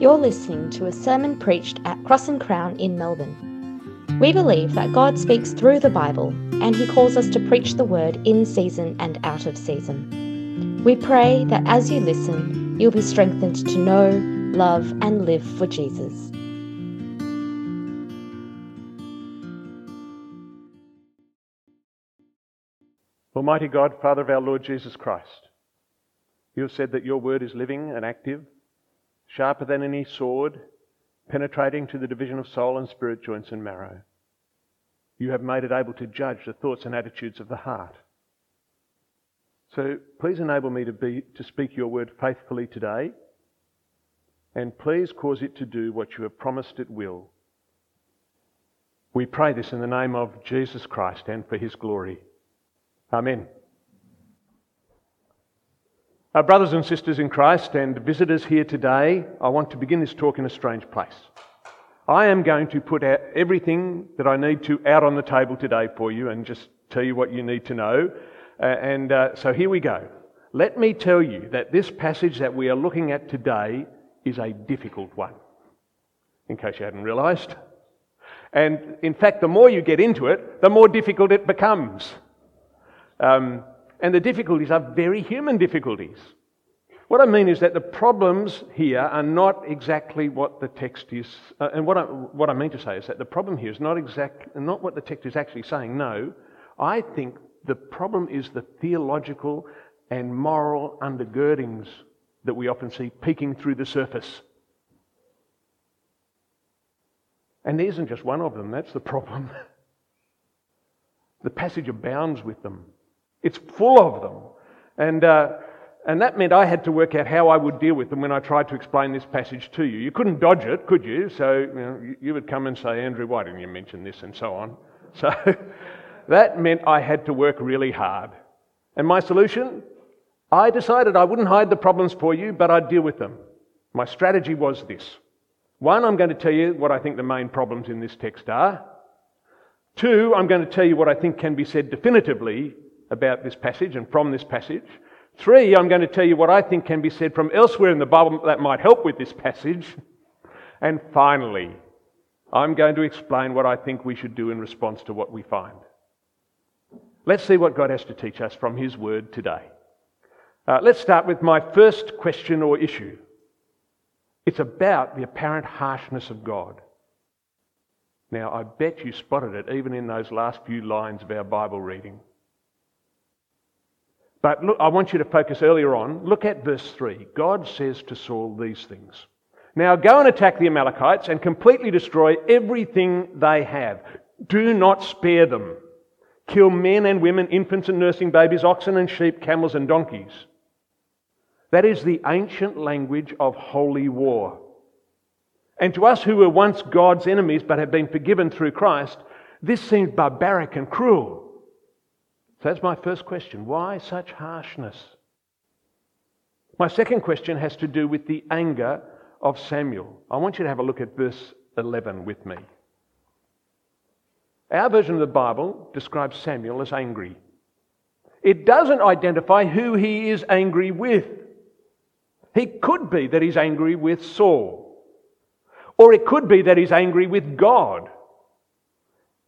You're listening to a sermon preached at Cross and Crown in Melbourne. We believe that God speaks through the Bible and He calls us to preach the word in season and out of season. We pray that as you listen, you'll be strengthened to know, love, and live for Jesus. Almighty God, Father of our Lord Jesus Christ, you have said that your word is living and active sharper than any sword, penetrating to the division of soul and spirit, joints and marrow. You have made it able to judge the thoughts and attitudes of the heart. So please enable me to, be, to speak your word faithfully today, and please cause it to do what you have promised it will. We pray this in the name of Jesus Christ and for his glory. Amen. Our brothers and sisters in Christ and visitors here today, I want to begin this talk in a strange place. I am going to put everything that I need to out on the table today for you and just tell you what you need to know. Uh, and uh, so here we go. Let me tell you that this passage that we are looking at today is a difficult one, in case you hadn't realised. And in fact, the more you get into it, the more difficult it becomes. Um, and the difficulties are very human difficulties. What I mean is that the problems here are not exactly what the text is. Uh, and what I, what I mean to say is that the problem here is not, exact, not what the text is actually saying. No, I think the problem is the theological and moral undergirdings that we often see peeking through the surface. And there isn't just one of them, that's the problem. the passage abounds with them. It's full of them. And, uh, and that meant I had to work out how I would deal with them when I tried to explain this passage to you. You couldn't dodge it, could you? So you, know, you would come and say, Andrew, why didn't you mention this? And so on. So that meant I had to work really hard. And my solution? I decided I wouldn't hide the problems for you, but I'd deal with them. My strategy was this. One, I'm going to tell you what I think the main problems in this text are. Two, I'm going to tell you what I think can be said definitively about this passage and from this passage. Three, I'm going to tell you what I think can be said from elsewhere in the Bible that might help with this passage. And finally, I'm going to explain what I think we should do in response to what we find. Let's see what God has to teach us from His Word today. Uh, let's start with my first question or issue. It's about the apparent harshness of God. Now, I bet you spotted it even in those last few lines of our Bible reading. But look, I want you to focus earlier on. Look at verse 3. God says to Saul these things Now go and attack the Amalekites and completely destroy everything they have. Do not spare them. Kill men and women, infants and nursing babies, oxen and sheep, camels and donkeys. That is the ancient language of holy war. And to us who were once God's enemies but have been forgiven through Christ, this seems barbaric and cruel. So that's my first question. Why such harshness? My second question has to do with the anger of Samuel. I want you to have a look at verse 11 with me. Our version of the Bible describes Samuel as angry. It doesn't identify who he is angry with. He could be that he's angry with Saul, or it could be that he's angry with God.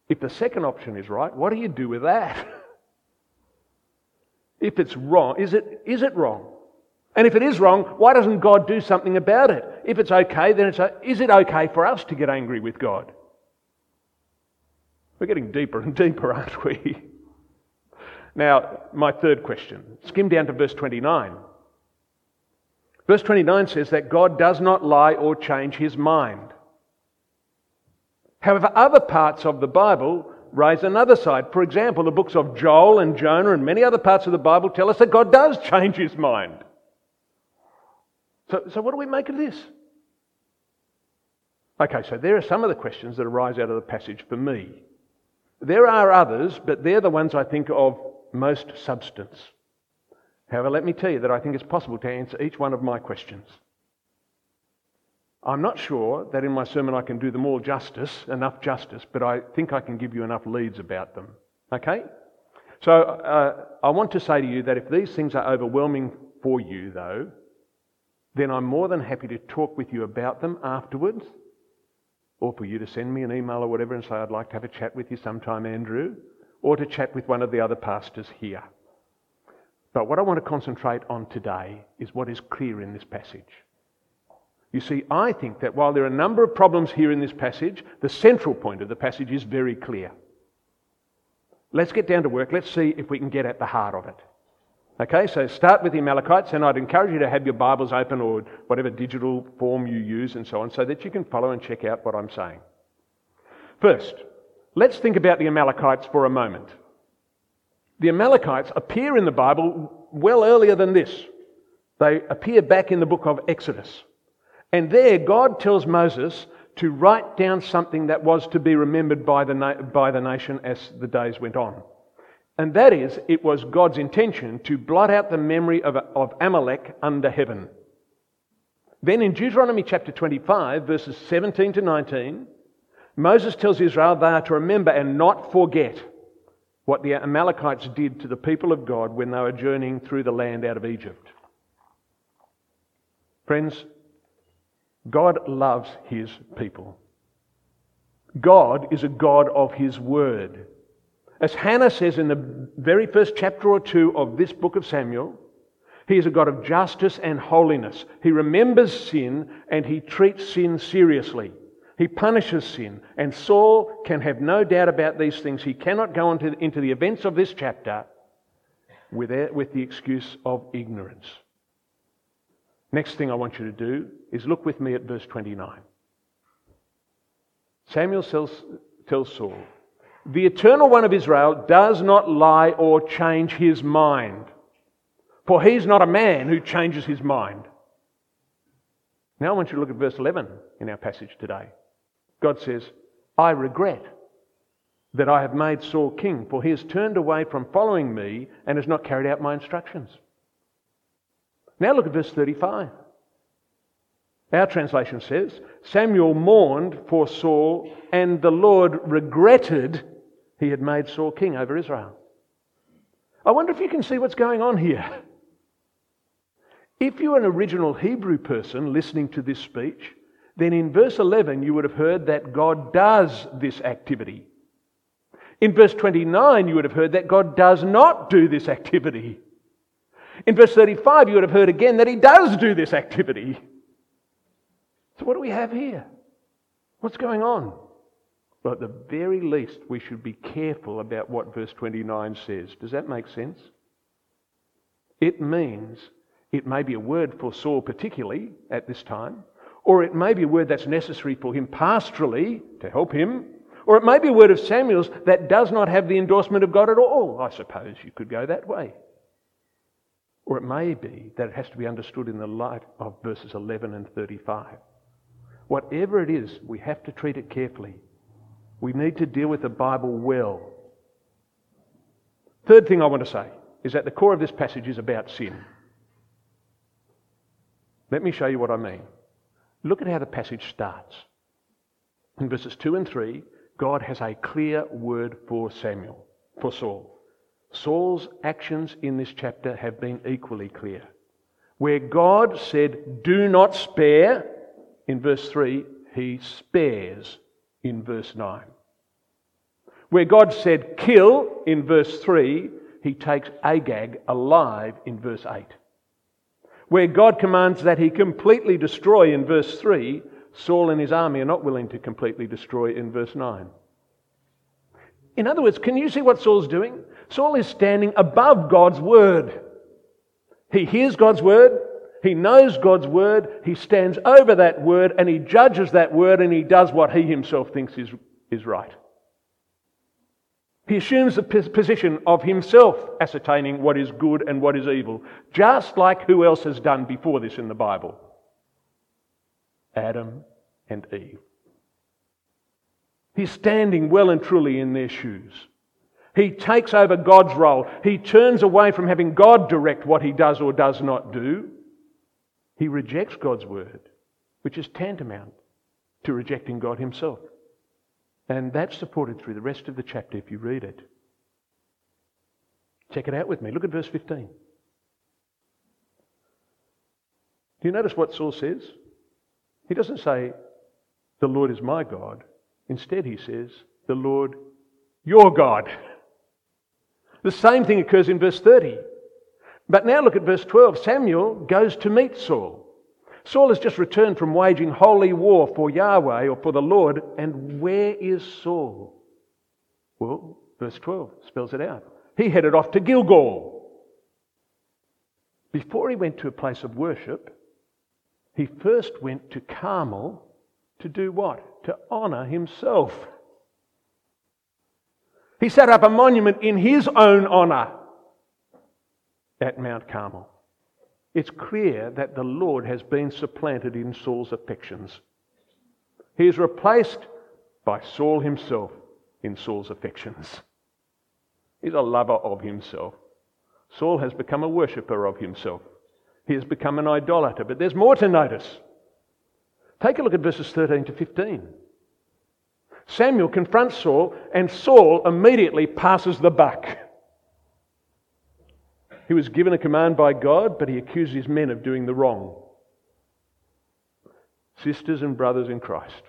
If the second option is right, what do you do with that? If it's wrong, is it, is it wrong? And if it is wrong, why doesn't God do something about it? If it's okay, then it's a, is it okay for us to get angry with God? We're getting deeper and deeper, aren't we? Now, my third question. Skim down to verse 29. Verse 29 says that God does not lie or change his mind. However, other parts of the Bible raise another side. For example, the books of Joel and Jonah and many other parts of the Bible tell us that God does change his mind. So, so what do we make of this? Okay, so there are some of the questions that arise out of the passage for me. There are others, but they're the ones I think of most substance. However, let me tell you that I think it's possible to answer each one of my questions. I'm not sure that in my sermon I can do them all justice, enough justice, but I think I can give you enough leads about them. Okay? So uh, I want to say to you that if these things are overwhelming for you, though, then I'm more than happy to talk with you about them afterwards, or for you to send me an email or whatever and say, I'd like to have a chat with you sometime, Andrew, or to chat with one of the other pastors here. But what I want to concentrate on today is what is clear in this passage. You see, I think that while there are a number of problems here in this passage, the central point of the passage is very clear. Let's get down to work. Let's see if we can get at the heart of it. Okay, so start with the Amalekites, and I'd encourage you to have your Bibles open or whatever digital form you use and so on so that you can follow and check out what I'm saying. First, let's think about the Amalekites for a moment. The Amalekites appear in the Bible well earlier than this. They appear back in the book of Exodus. And there, God tells Moses to write down something that was to be remembered by the, na- by the nation as the days went on. And that is, it was God's intention to blot out the memory of, of Amalek under heaven. Then in Deuteronomy chapter 25, verses 17 to 19, Moses tells Israel they are to remember and not forget what the Amalekites did to the people of God when they were journeying through the land out of Egypt. Friends, God loves his people. God is a God of his word. As Hannah says in the very first chapter or two of this book of Samuel, he is a God of justice and holiness. He remembers sin and he treats sin seriously. He punishes sin. And Saul can have no doubt about these things. He cannot go into, the events of this chapter with the excuse of ignorance. Next thing I want you to do is look with me at verse 29. Samuel tells, Saul, The eternal one of Israel does not lie or change his mind, for he's not a man who changes his mind. Now I want you to look at verse 11 in our passage today. God says, I regret that I have made Saul king, for he has turned away from following me and has not carried out my instructions. Now look at verse 35. Our translation says, Samuel mourned for Saul, and the Lord regretted he had made Saul king over Israel. I wonder if you can see what's going on here. If you're an original Hebrew person listening to this speech, then in verse 11 you would have heard that God does this activity. In verse 29 you would have heard that God does not do this activity. In verse 35, you would have heard again that he does do this activity. So, what do we have here? What's going on? Well, at the very least, we should be careful about what verse 29 says. Does that make sense? It means it may be a word for Saul, particularly at this time, or it may be a word that's necessary for him pastorally to help him, or it may be a word of Samuel's that does not have the endorsement of God at all. I suppose you could go that way. Or it may be that it has to be understood in the light of verses 11 and 35. Whatever it is, we have to treat it carefully. We need to deal with the Bible well. Third thing I want to say is that the core of this passage is about sin. Let me show you what I mean. Look at how the passage starts. In verses 2 and 3, God has a clear word for Samuel, for Saul. Saul's actions in this chapter have been equally clear. Where God said, Do not spare, in verse 3, he spares in verse 9. Where God said, Kill, in verse 3, he takes Agag alive in verse 8. Where God commands that he completely destroy in verse 3, Saul and his army are not willing to completely destroy in verse 9. In other words, can you see what Saul's doing? Saul is standing above God's word. He hears God's word, he knows God's word, he stands over that word, and he judges that word, and he does what he himself thinks is, is right. He assumes the position of himself ascertaining what is good and what is evil, just like who else has done before this in the Bible Adam and Eve. He's standing well and truly in their shoes. He takes over God's role. He turns away from having God direct what he does or does not do. He rejects God's word, which is tantamount to rejecting God himself. And that's supported through the rest of the chapter if you read it. Check it out with me. Look at verse 15. Do you notice what Saul says? He doesn't say, The Lord is my God. Instead, he says, The Lord, your God. The same thing occurs in verse 30. But now look at verse 12. Samuel goes to meet Saul. Saul has just returned from waging holy war for Yahweh or for the Lord. And where is Saul? Well, verse 12 spells it out. He headed off to Gilgal. Before he went to a place of worship, he first went to Carmel to do what? To honour himself. He set up a monument in his own honour at Mount Carmel. It's clear that the Lord has been supplanted in Saul's affections. He is replaced by Saul himself in Saul's affections. He's a lover of himself. Saul has become a worshipper of himself. He has become an idolater. But there's more to notice. Take a look at verses 13 to 15. Samuel confronts Saul, and Saul immediately passes the buck. He was given a command by God, but he accused his men of doing the wrong. Sisters and brothers in Christ,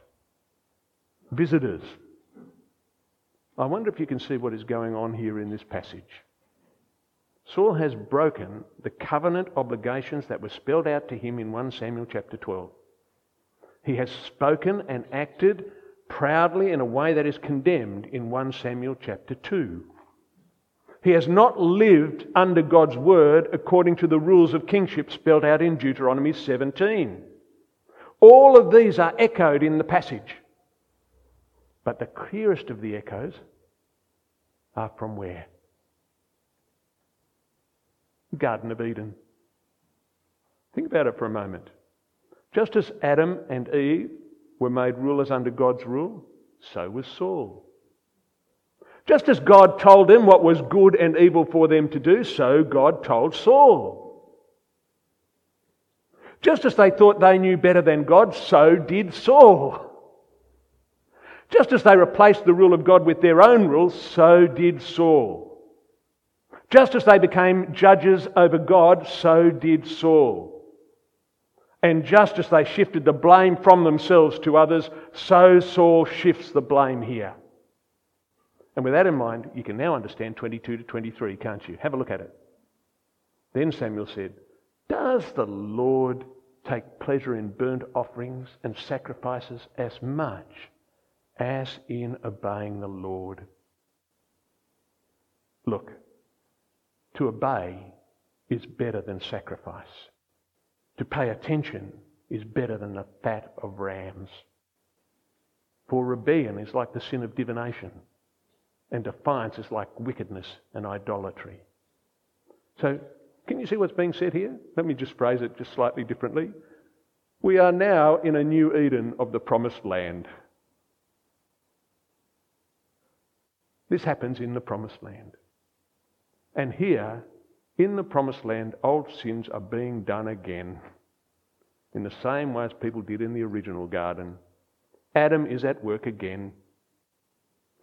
visitors, I wonder if you can see what is going on here in this passage. Saul has broken the covenant obligations that were spelled out to him in 1 Samuel chapter 12. He has spoken and acted proudly in a way that is condemned in 1 Samuel chapter 2. He has not lived under God's word according to the rules of kingship spelled out in Deuteronomy 17. All of these are echoed in the passage. But the clearest of the echoes are from where? Garden of Eden. Think about it for a moment. Just as Adam and Eve were made rulers under God's rule, so was Saul. Just as God told them what was good and evil for them to do, so God told Saul. Just as they thought they knew better than God, so did Saul. Just as they replaced the rule of God with their own rules, so did Saul. Just as they became judges over God, so did Saul. And just as they shifted the blame from themselves to others, so Saul shifts the blame here. And with that in mind, you can now understand 22 to 23, can't you? Have a look at it. Then Samuel said, Does the Lord take pleasure in burnt offerings and sacrifices as much as in obeying the Lord? Look, to obey is better than sacrifice. To pay attention is better than the fat of rams. For rebellion is like the sin of divination, and defiance is like wickedness and idolatry. So, can you see what's being said here? Let me just phrase it just slightly differently. We are now in a new Eden of the promised land. This happens in the promised land. And here, in the promised land, old sins are being done again in the same way as people did in the original garden. Adam is at work again.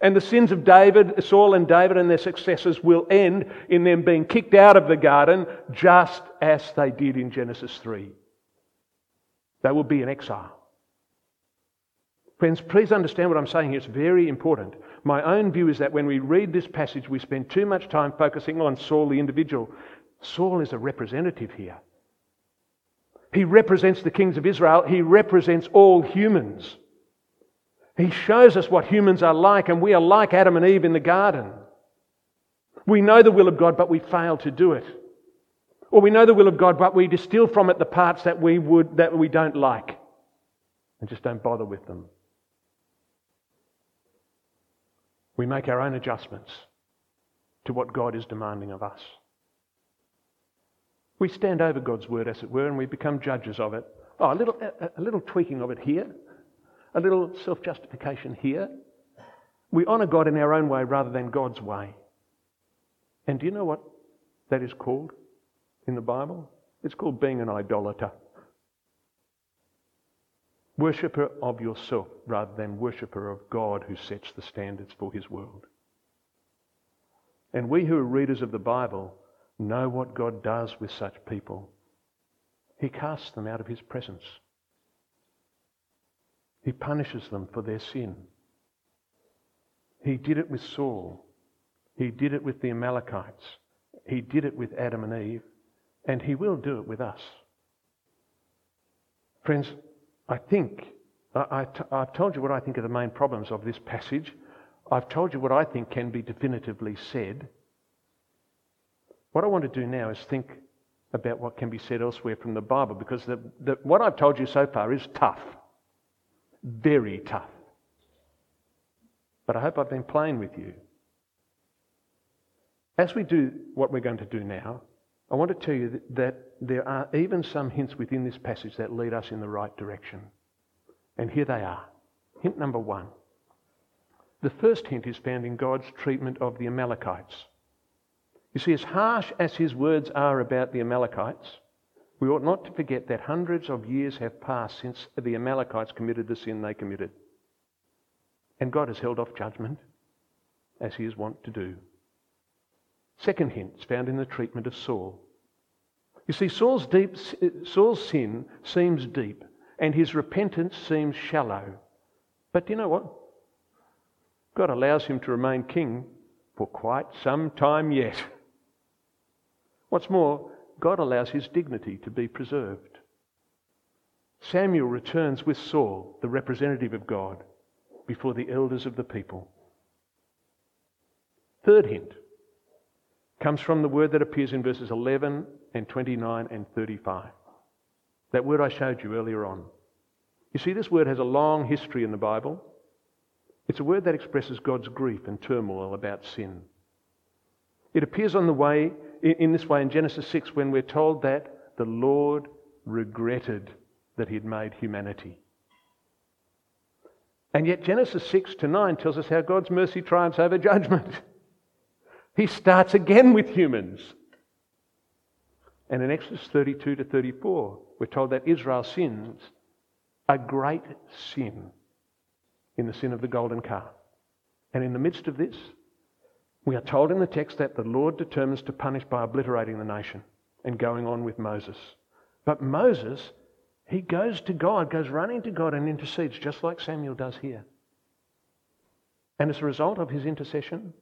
And the sins of David, Saul and David and their successors will end in them being kicked out of the garden just as they did in Genesis 3. They will be in exile. Friends, please understand what I'm saying here. It's very important. My own view is that when we read this passage, we spend too much time focusing on Saul the individual. Saul is a representative here. He represents the kings of Israel, he represents all humans. He shows us what humans are like, and we are like Adam and Eve in the garden. We know the will of God, but we fail to do it. Or we know the will of God, but we distill from it the parts that we would that we don't like and just don't bother with them. We make our own adjustments to what God is demanding of us. We stand over God's word, as it were, and we become judges of it. Oh, a little, a, a little tweaking of it here, a little self justification here. We honour God in our own way rather than God's way. And do you know what that is called in the Bible? It's called being an idolater worshipper of yourself rather than worshipper of God who sets the standards for his world. And we who are readers of the Bible know what God does with such people. He casts them out of his presence. He punishes them for their sin. He did it with Saul. He did it with the Amalekites. He did it with Adam and Eve. And he will do it with us. Friends, I think, I, I, I've told you what I think are the main problems of this passage. I've told you what I think can be definitively said. What I want to do now is think about what can be said elsewhere from the Bible because the, the, what I've told you so far is tough. Very tough. But I hope I've been playing with you. As we do what we're going to do now, I want to tell you that, there are even some hints within this passage that lead us in the right direction. And here they are. Hint number one. The first hint is found in God's treatment of the Amalekites. You see, as harsh as his words are about the Amalekites, we ought not to forget that hundreds of years have passed since the Amalekites committed the sin they committed. And God has held off judgment, as he is wont to do. Second hint is found in the treatment of Saul. You see, Saul's, deep, Saul's sin seems deep, and his repentance seems shallow. But do you know what? God allows him to remain king for quite some time yet. What's more, God allows his dignity to be preserved. Samuel returns with Saul, the representative of God, before the elders of the people. Third hint comes from the word that appears in verses 11 and 29 and 35. That word I showed you earlier on. You see, this word has a long history in the Bible. It's a word that expresses God's grief and turmoil about sin. It appears on the way in this way in Genesis 6 when we're told that the Lord regretted that he had made humanity. And yet Genesis 6 to 9 tells us how God's mercy triumphs over judgment. He starts again with humans. And in Exodus 32 to 34, we're told that Israel sins a great sin in the sin of the golden calf. And in the midst of this, we are told in the text that the Lord determines to punish by obliterating the nation and going on with Moses. But Moses, he goes to God, goes running to God and intercedes, just like Samuel does here. And as a result of his intercession,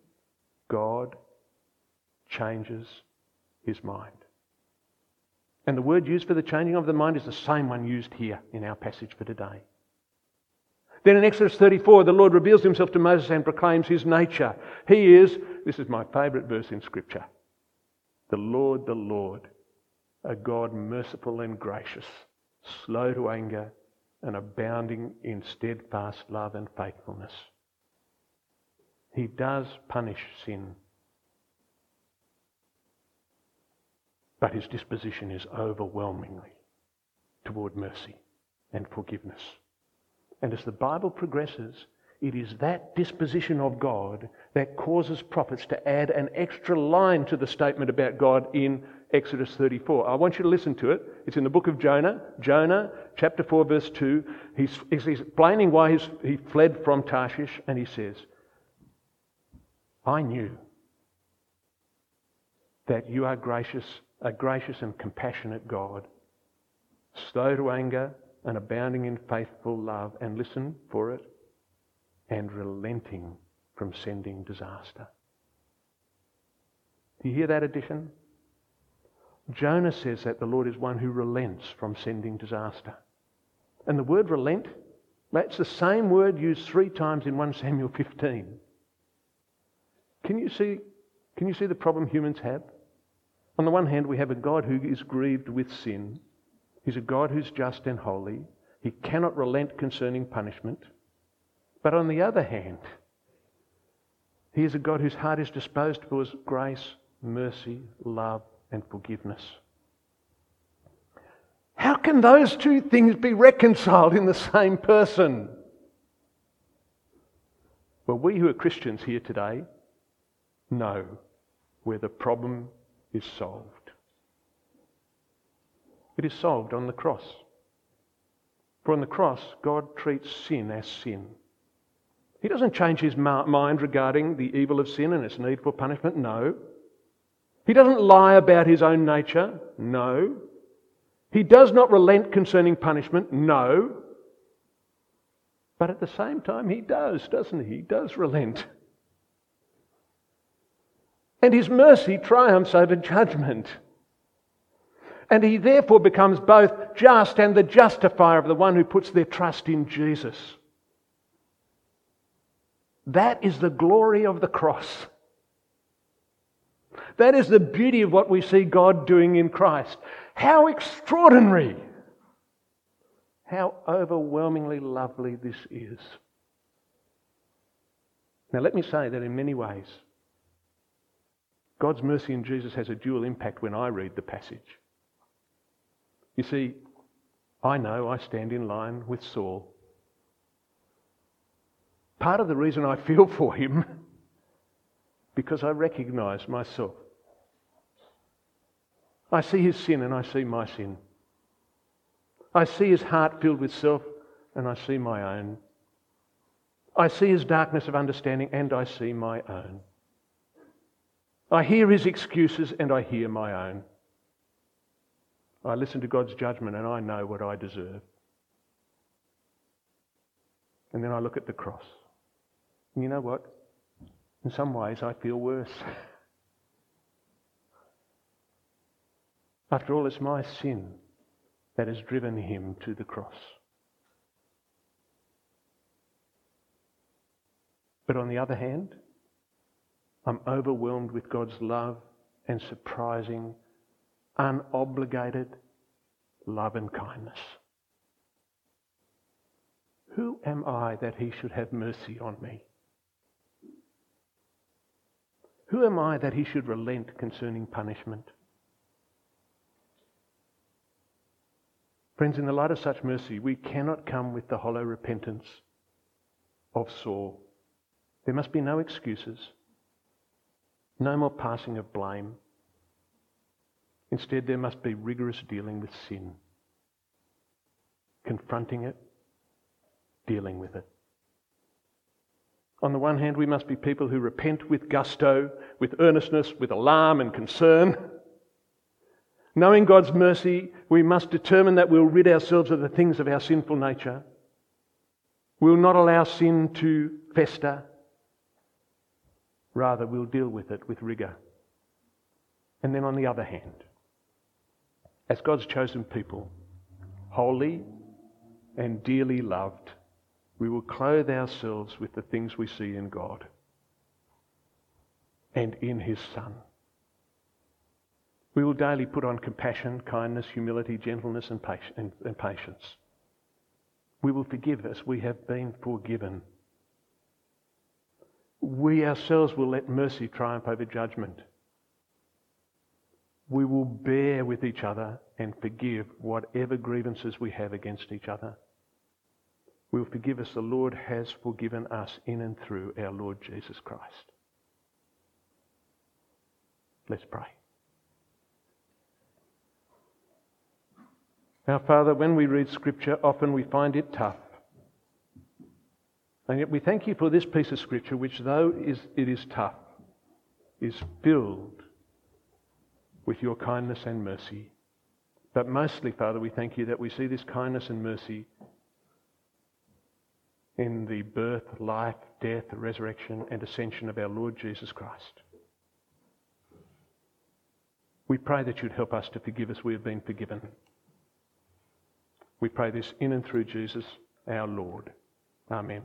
God changes his mind. And the word used for the changing of the mind is the same one used here in our passage for today. Then in Exodus 34, the Lord reveals himself to Moses and proclaims his nature. He is, this is my favourite verse in Scripture, the Lord, the Lord, a God merciful and gracious, slow to anger, and abounding in steadfast love and faithfulness. He does punish sin, but his disposition is overwhelmingly toward mercy and forgiveness. And as the Bible progresses, it is that disposition of God that causes prophets to add an extra line to the statement about God in Exodus 34. I want you to listen to it. It's in the book of Jonah. Jonah, chapter 4, verse 2. He's, he's explaining why he fled from Tarshish, and he says, I knew that you are gracious, a gracious and compassionate God, slow to anger, and abounding in faithful love, and listen for it, and relenting from sending disaster. Do you hear that addition? Jonah says that the Lord is one who relents from sending disaster. And the word relent, that's the same word used three times in 1 Samuel 15. Can you see, can you see the problem humans have? On the one hand, we have a God who is grieved with sin He's a God who's just and holy. He cannot relent concerning punishment. But on the other hand, He is a God whose heart is disposed towards grace, mercy, love, and forgiveness. How can those two things be reconciled in the same person? Well, we who are Christians here today know where the problem is solved. It is solved on the cross. For on the cross, God treats sin as sin. He doesn't change his mind regarding the evil of sin and its need for punishment. No. He doesn't lie about his own nature. No. He does not relent concerning punishment, no. But at the same time, he does, doesn't he? He does relent. And his mercy triumphs over judgment. And he therefore becomes both just and the justifier of the one who puts their trust in Jesus. That is the glory of the cross. That is the beauty of what we see God doing in Christ. How extraordinary! How overwhelmingly lovely this is. Now, let me say that in many ways, God's mercy in Jesus has a dual impact when I read the passage. You see, I know I stand in line with Saul. Part of the reason I feel for him, because I recognise myself. I see his sin and I see my sin. I see his heart filled with self and I see my own. I see his darkness of understanding and I see my own. I hear his excuses and I hear my own. I listen to God's judgment and I know what I deserve. And then I look at the cross. And you know what? In some ways, I feel worse. After all, it's my sin that has driven him to the cross. But on the other hand, I'm overwhelmed with God's love and surprising, unobligated love and kindness. Who am I that he should have mercy on me? Who am I that he should relent concerning punishment? Friends, in the light of such mercy, we cannot come with the hollow repentance of Saul. There must be no excuses, no more passing of blame. Instead, there must be rigorous dealing with sin, confronting it, dealing with it. On the one hand, we must be people who repent with gusto, with earnestness, with alarm and concern. Knowing God's mercy, we must determine that we'll rid ourselves of the things of our sinful nature. We'll not allow sin to fester. Rather, we'll deal with it with rigour. And then on the other hand, as God's chosen people, holy and dearly loved, we will clothe ourselves with the things we see in God and in His Son. We will daily put on compassion, kindness, humility, gentleness, and, patience. We will forgive as we have been forgiven. We ourselves will let mercy triumph over judgment. We will bear with each other and forgive whatever grievances we have against each other. We will forgive as the Lord has forgiven us in and through our Lord Jesus Christ. Let's pray. Our Father, when we read Scripture, often we find it tough. And yet we thank you for this piece of Scripture, which, though is, it is tough, is filled with your kindness and mercy. But mostly, Father, we thank you that we see this kindness and mercy in the birth, life, death, resurrection, and ascension of our Lord Jesus Christ. We pray that you'd help us to forgive as we have been forgiven. We pray this in and through Jesus, our Lord. Amen.